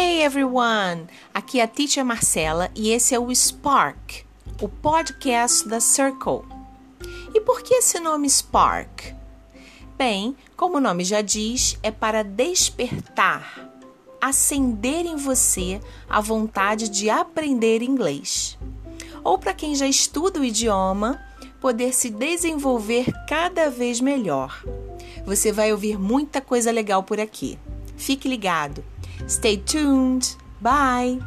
Hey everyone! Aqui é a Teacher Marcela e esse é o Spark, o podcast da Circle. E por que esse nome Spark? Bem, como o nome já diz, é para despertar, acender em você a vontade de aprender inglês. Ou para quem já estuda o idioma, poder se desenvolver cada vez melhor. Você vai ouvir muita coisa legal por aqui. Fique ligado. Stay tuned. Bye.